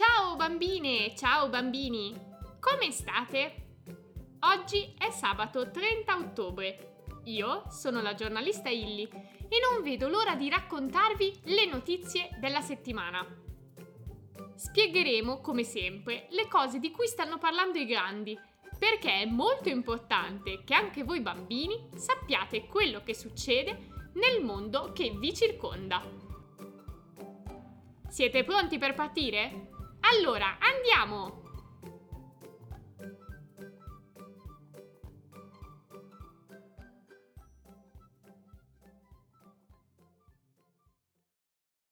Ciao bambine, ciao bambini, come state? Oggi è sabato 30 ottobre. Io sono la giornalista Illy e non vedo l'ora di raccontarvi le notizie della settimana. Spiegheremo, come sempre, le cose di cui stanno parlando i grandi, perché è molto importante che anche voi bambini sappiate quello che succede nel mondo che vi circonda. Siete pronti per partire? Allora, andiamo!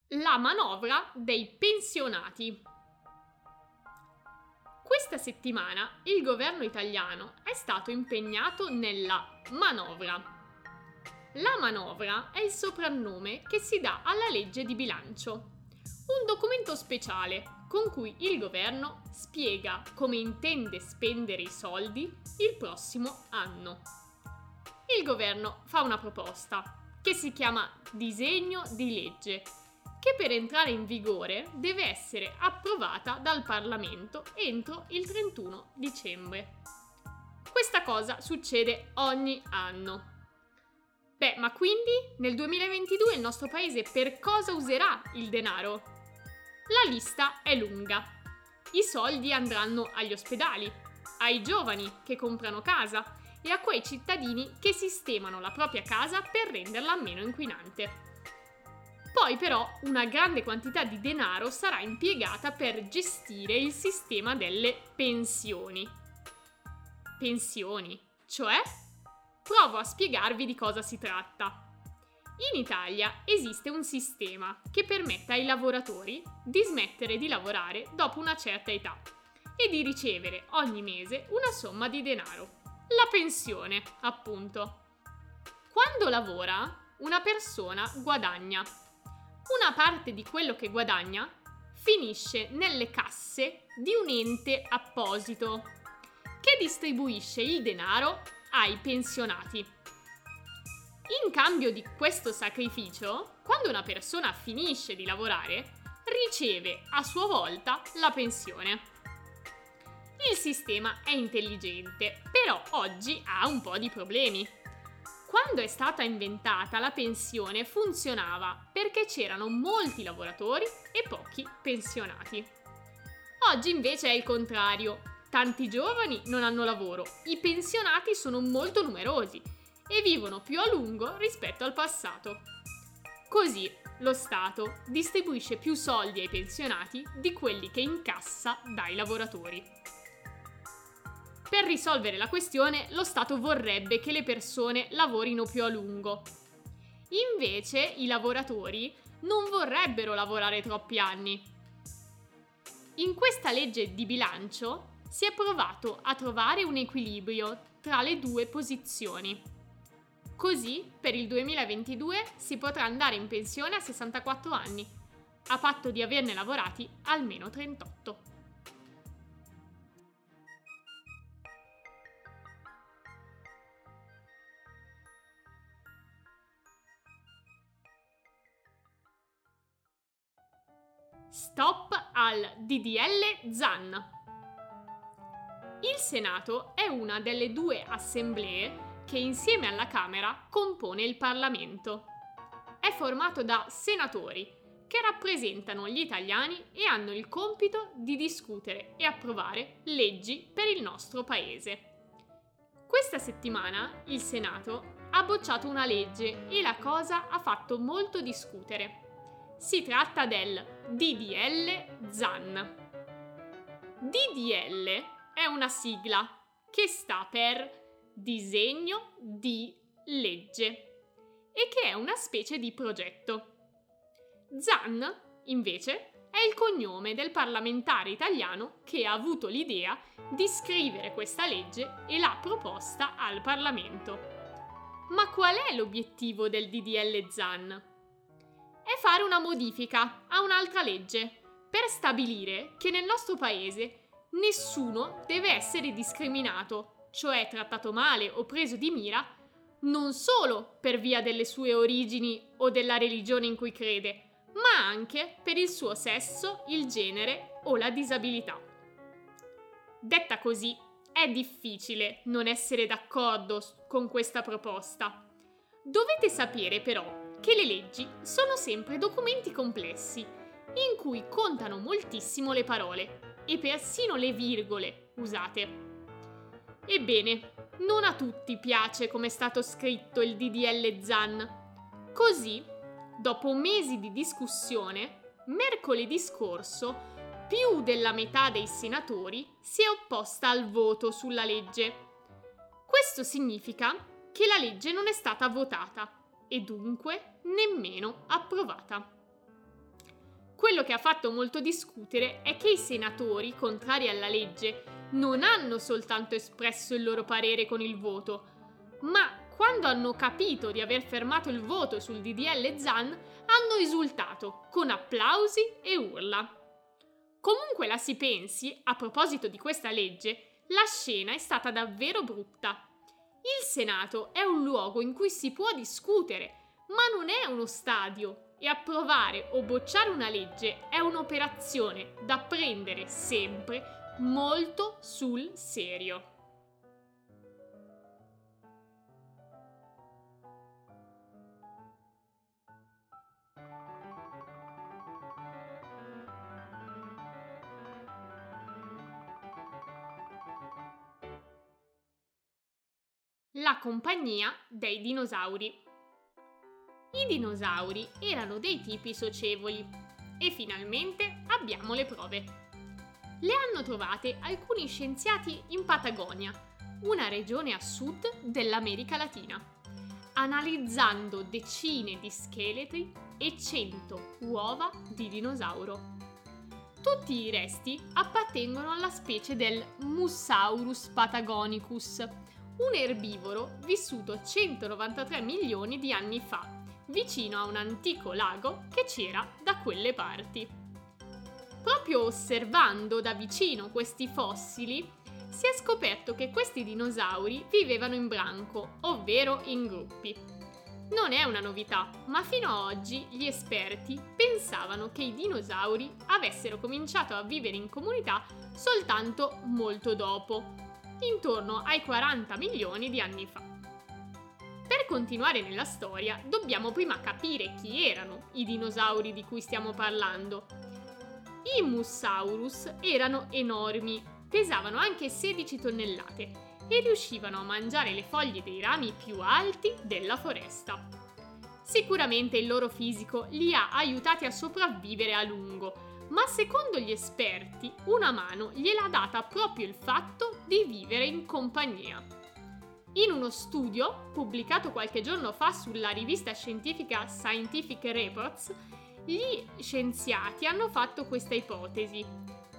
La manovra dei pensionati. Questa settimana il governo italiano è stato impegnato nella manovra. La manovra è il soprannome che si dà alla legge di bilancio, un documento speciale con cui il governo spiega come intende spendere i soldi il prossimo anno. Il governo fa una proposta che si chiama disegno di legge che per entrare in vigore deve essere approvata dal Parlamento entro il 31 dicembre. Questa cosa succede ogni anno. Beh, ma quindi nel 2022 il nostro paese per cosa userà il denaro? La lista è lunga. I soldi andranno agli ospedali, ai giovani che comprano casa e a quei cittadini che sistemano la propria casa per renderla meno inquinante. Poi però una grande quantità di denaro sarà impiegata per gestire il sistema delle pensioni. Pensioni, cioè? Provo a spiegarvi di cosa si tratta. In Italia esiste un sistema che permette ai lavoratori di smettere di lavorare dopo una certa età e di ricevere ogni mese una somma di denaro. La pensione, appunto. Quando lavora, una persona guadagna una parte di quello che guadagna finisce nelle casse di un ente apposito che distribuisce il denaro ai pensionati. In cambio di questo sacrificio, quando una persona finisce di lavorare, riceve a sua volta la pensione. Il sistema è intelligente, però oggi ha un po' di problemi. Quando è stata inventata la pensione funzionava perché c'erano molti lavoratori e pochi pensionati. Oggi invece è il contrario. Tanti giovani non hanno lavoro, i pensionati sono molto numerosi e vivono più a lungo rispetto al passato. Così lo Stato distribuisce più soldi ai pensionati di quelli che incassa dai lavoratori. Per risolvere la questione, lo Stato vorrebbe che le persone lavorino più a lungo. Invece i lavoratori non vorrebbero lavorare troppi anni. In questa legge di bilancio si è provato a trovare un equilibrio tra le due posizioni. Così, per il 2022 si potrà andare in pensione a 64 anni, a patto di averne lavorati almeno 38. Stop al DDL ZAN. Il Senato è una delle due assemblee che insieme alla Camera compone il Parlamento. È formato da senatori che rappresentano gli italiani e hanno il compito di discutere e approvare leggi per il nostro paese. Questa settimana il Senato ha bocciato una legge e la cosa ha fatto molto discutere. Si tratta del DDL ZAN. DDL è una sigla che sta per disegno di legge e che è una specie di progetto. ZAN, invece, è il cognome del parlamentare italiano che ha avuto l'idea di scrivere questa legge e l'ha proposta al Parlamento. Ma qual è l'obiettivo del DDL ZAN? è fare una modifica a un'altra legge per stabilire che nel nostro paese nessuno deve essere discriminato, cioè trattato male o preso di mira, non solo per via delle sue origini o della religione in cui crede, ma anche per il suo sesso, il genere o la disabilità. Detta così, è difficile non essere d'accordo con questa proposta. Dovete sapere però che le leggi sono sempre documenti complessi, in cui contano moltissimo le parole e persino le virgole usate. Ebbene, non a tutti piace come è stato scritto il DDL ZAN. Così, dopo mesi di discussione, mercoledì scorso più della metà dei senatori si è opposta al voto sulla legge. Questo significa che la legge non è stata votata e dunque nemmeno approvata. Quello che ha fatto molto discutere è che i senatori, contrari alla legge, non hanno soltanto espresso il loro parere con il voto, ma quando hanno capito di aver fermato il voto sul DDL ZAN, hanno esultato con applausi e urla. Comunque la si pensi, a proposito di questa legge, la scena è stata davvero brutta. Il Senato è un luogo in cui si può discutere, ma non è uno stadio e approvare o bocciare una legge è un'operazione da prendere sempre molto sul serio. La compagnia dei dinosauri. I dinosauri erano dei tipi socievoli e finalmente abbiamo le prove. Le hanno trovate alcuni scienziati in Patagonia, una regione a sud dell'America Latina, analizzando decine di scheletri e cento uova di dinosauro. Tutti i resti appartengono alla specie del Musaurus patagonicus, un erbivoro vissuto 193 milioni di anni fa vicino a un antico lago che c'era da quelle parti. Proprio osservando da vicino questi fossili, si è scoperto che questi dinosauri vivevano in branco, ovvero in gruppi. Non è una novità, ma fino ad oggi gli esperti pensavano che i dinosauri avessero cominciato a vivere in comunità soltanto molto dopo, intorno ai 40 milioni di anni fa. Continuare nella storia, dobbiamo prima capire chi erano i dinosauri di cui stiamo parlando. I Musaurus erano enormi, pesavano anche 16 tonnellate e riuscivano a mangiare le foglie dei rami più alti della foresta. Sicuramente il loro fisico li ha aiutati a sopravvivere a lungo, ma secondo gli esperti una mano gliel'ha data proprio il fatto di vivere in compagnia. In uno studio pubblicato qualche giorno fa sulla rivista scientifica Scientific Reports, gli scienziati hanno fatto questa ipotesi.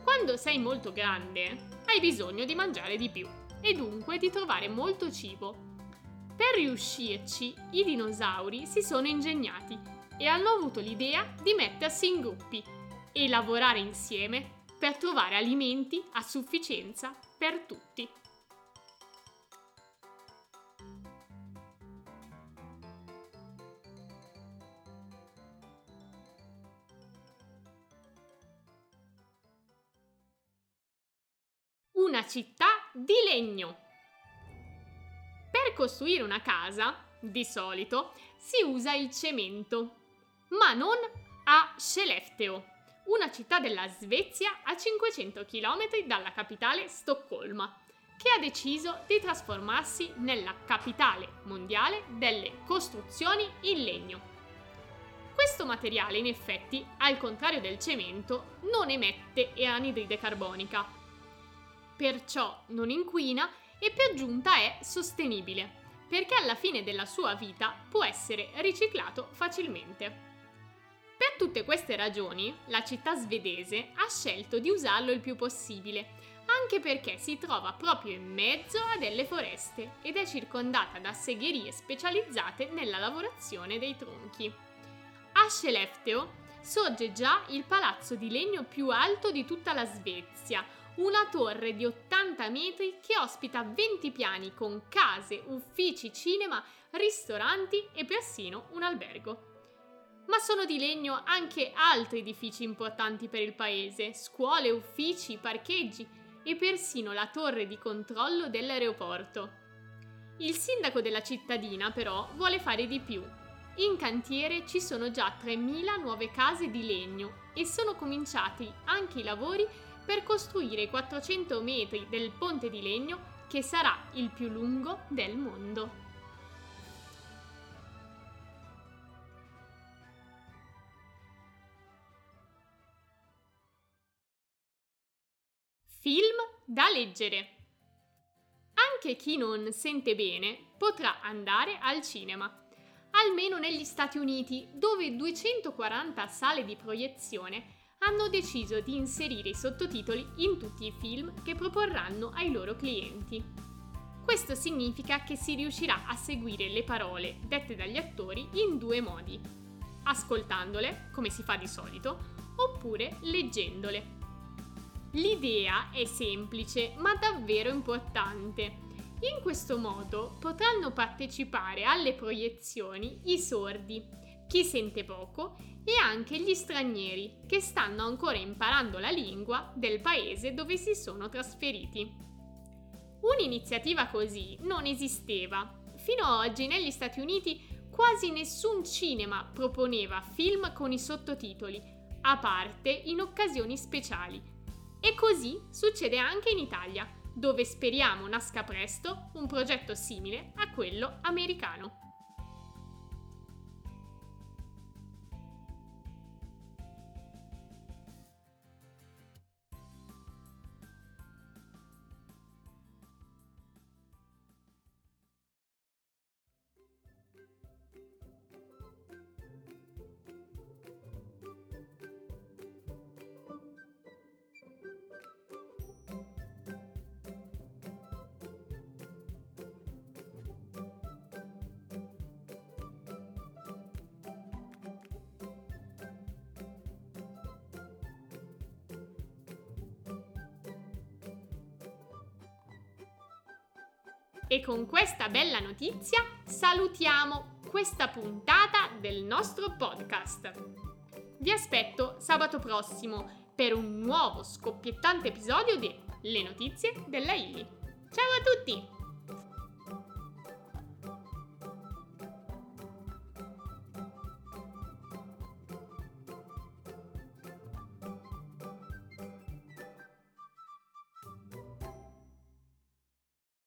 Quando sei molto grande, hai bisogno di mangiare di più e dunque di trovare molto cibo. Per riuscirci, i dinosauri si sono ingegnati e hanno avuto l'idea di mettersi in gruppi e lavorare insieme per trovare alimenti a sufficienza per tutti. Città di legno. Per costruire una casa, di solito, si usa il cemento, ma non a Skellefteå, una città della Svezia a 500 km dalla capitale Stoccolma, che ha deciso di trasformarsi nella capitale mondiale delle costruzioni in legno. Questo materiale, in effetti, al contrario del cemento, non emette anidride carbonica, perciò non inquina e per giunta è sostenibile, perché alla fine della sua vita può essere riciclato facilmente. Per tutte queste ragioni, la città svedese ha scelto di usarlo il più possibile, anche perché si trova proprio in mezzo a delle foreste ed è circondata da segherie specializzate nella lavorazione dei tronchi. A Skellefteå sorge già il palazzo di legno più alto di tutta la Svezia, una torre di 80 metri che ospita 20 piani con case, uffici, cinema, ristoranti e persino un albergo. ma sono di legno anche altri edifici importanti per il paese, scuole, uffici, parcheggi e persino la torre di controllo dell'aeroporto. Il sindaco della cittadina però vuole fare di più. In cantiere ci sono già 3.000 nuove case di legno e sono cominciati anche i lavori per costruire i 400 metri del ponte di legno che sarà il più lungo del mondo. Film da leggere. Anche chi non sente bene potrà andare al cinema, almeno negli Stati Uniti, dove 240 sale di proiezione hanno deciso di inserire i sottotitoli in tutti i film che proporranno ai loro clienti. Questo significa che si riuscirà a seguire le parole dette dagli attori in due modi, ascoltandole, come si fa di solito, oppure leggendole. L'idea è semplice ma davvero importante. In questo modo potranno partecipare alle proiezioni i sordi, chi sente poco e anche gli stranieri che stanno ancora imparando la lingua del paese dove si sono trasferiti. Un'iniziativa così non esisteva. Fino ad oggi negli Stati Uniti quasi nessun cinema proponeva film con i sottotitoli, a parte in occasioni speciali e così succede anche in Italia, dove speriamo nasca presto un progetto simile a quello americano. E con questa bella notizia salutiamo questa puntata del nostro podcast. Vi aspetto sabato prossimo per un nuovo scoppiettante episodio di Le notizie della Illy. Ciao a tutti!